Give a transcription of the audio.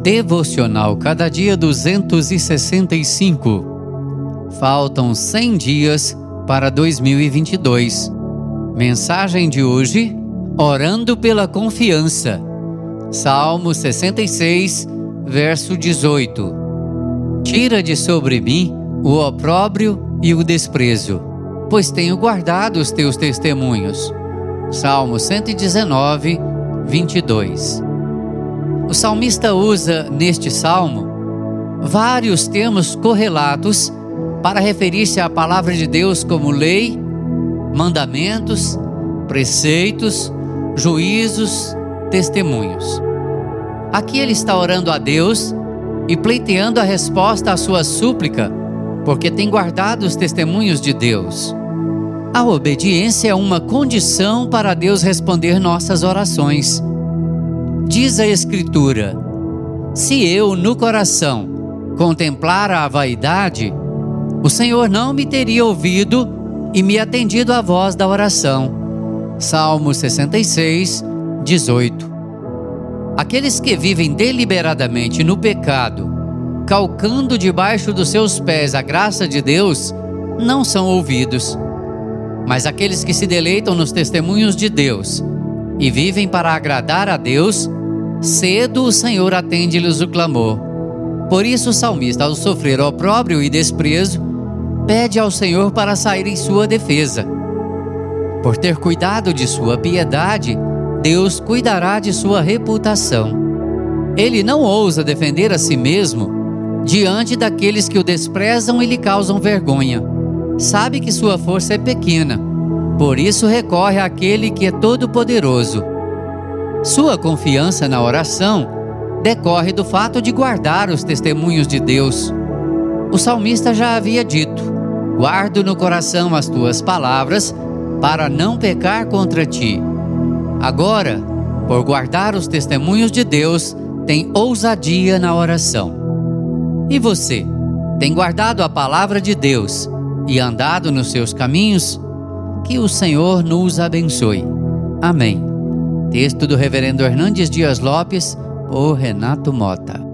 Devocional Cada Dia 265. Faltam 100 dias para 2022. Mensagem de hoje: Orando pela confiança. Salmo 66, verso 18. Tira de sobre mim o opróbrio e o desprezo, pois tenho guardado os teus testemunhos. Salmo 119, 22. O salmista usa neste salmo vários termos correlatos para referir-se à palavra de Deus como lei, mandamentos, preceitos, juízos, testemunhos. Aqui ele está orando a Deus e pleiteando a resposta à sua súplica, porque tem guardado os testemunhos de Deus. A obediência é uma condição para Deus responder nossas orações. Diz a Escritura: Se eu no coração contemplar a vaidade, o Senhor não me teria ouvido e me atendido à voz da oração. Salmo 66, 18. Aqueles que vivem deliberadamente no pecado, calcando debaixo dos seus pés a graça de Deus, não são ouvidos. Mas aqueles que se deleitam nos testemunhos de Deus e vivem para agradar a Deus, cedo o Senhor atende-lhes o clamor. Por isso o salmista, ao sofrer opróbrio e desprezo, pede ao Senhor para sair em sua defesa. Por ter cuidado de sua piedade, Deus cuidará de sua reputação. Ele não ousa defender a si mesmo diante daqueles que o desprezam e lhe causam vergonha. Sabe que sua força é pequena, por isso recorre àquele que é todo-poderoso sua confiança na oração decorre do fato de guardar os testemunhos de Deus. O salmista já havia dito: Guardo no coração as tuas palavras para não pecar contra ti. Agora, por guardar os testemunhos de Deus, tem ousadia na oração. E você, tem guardado a palavra de Deus e andado nos seus caminhos? Que o Senhor nos abençoe. Amém. Texto do Reverendo Hernandes Dias Lopes, por Renato Mota.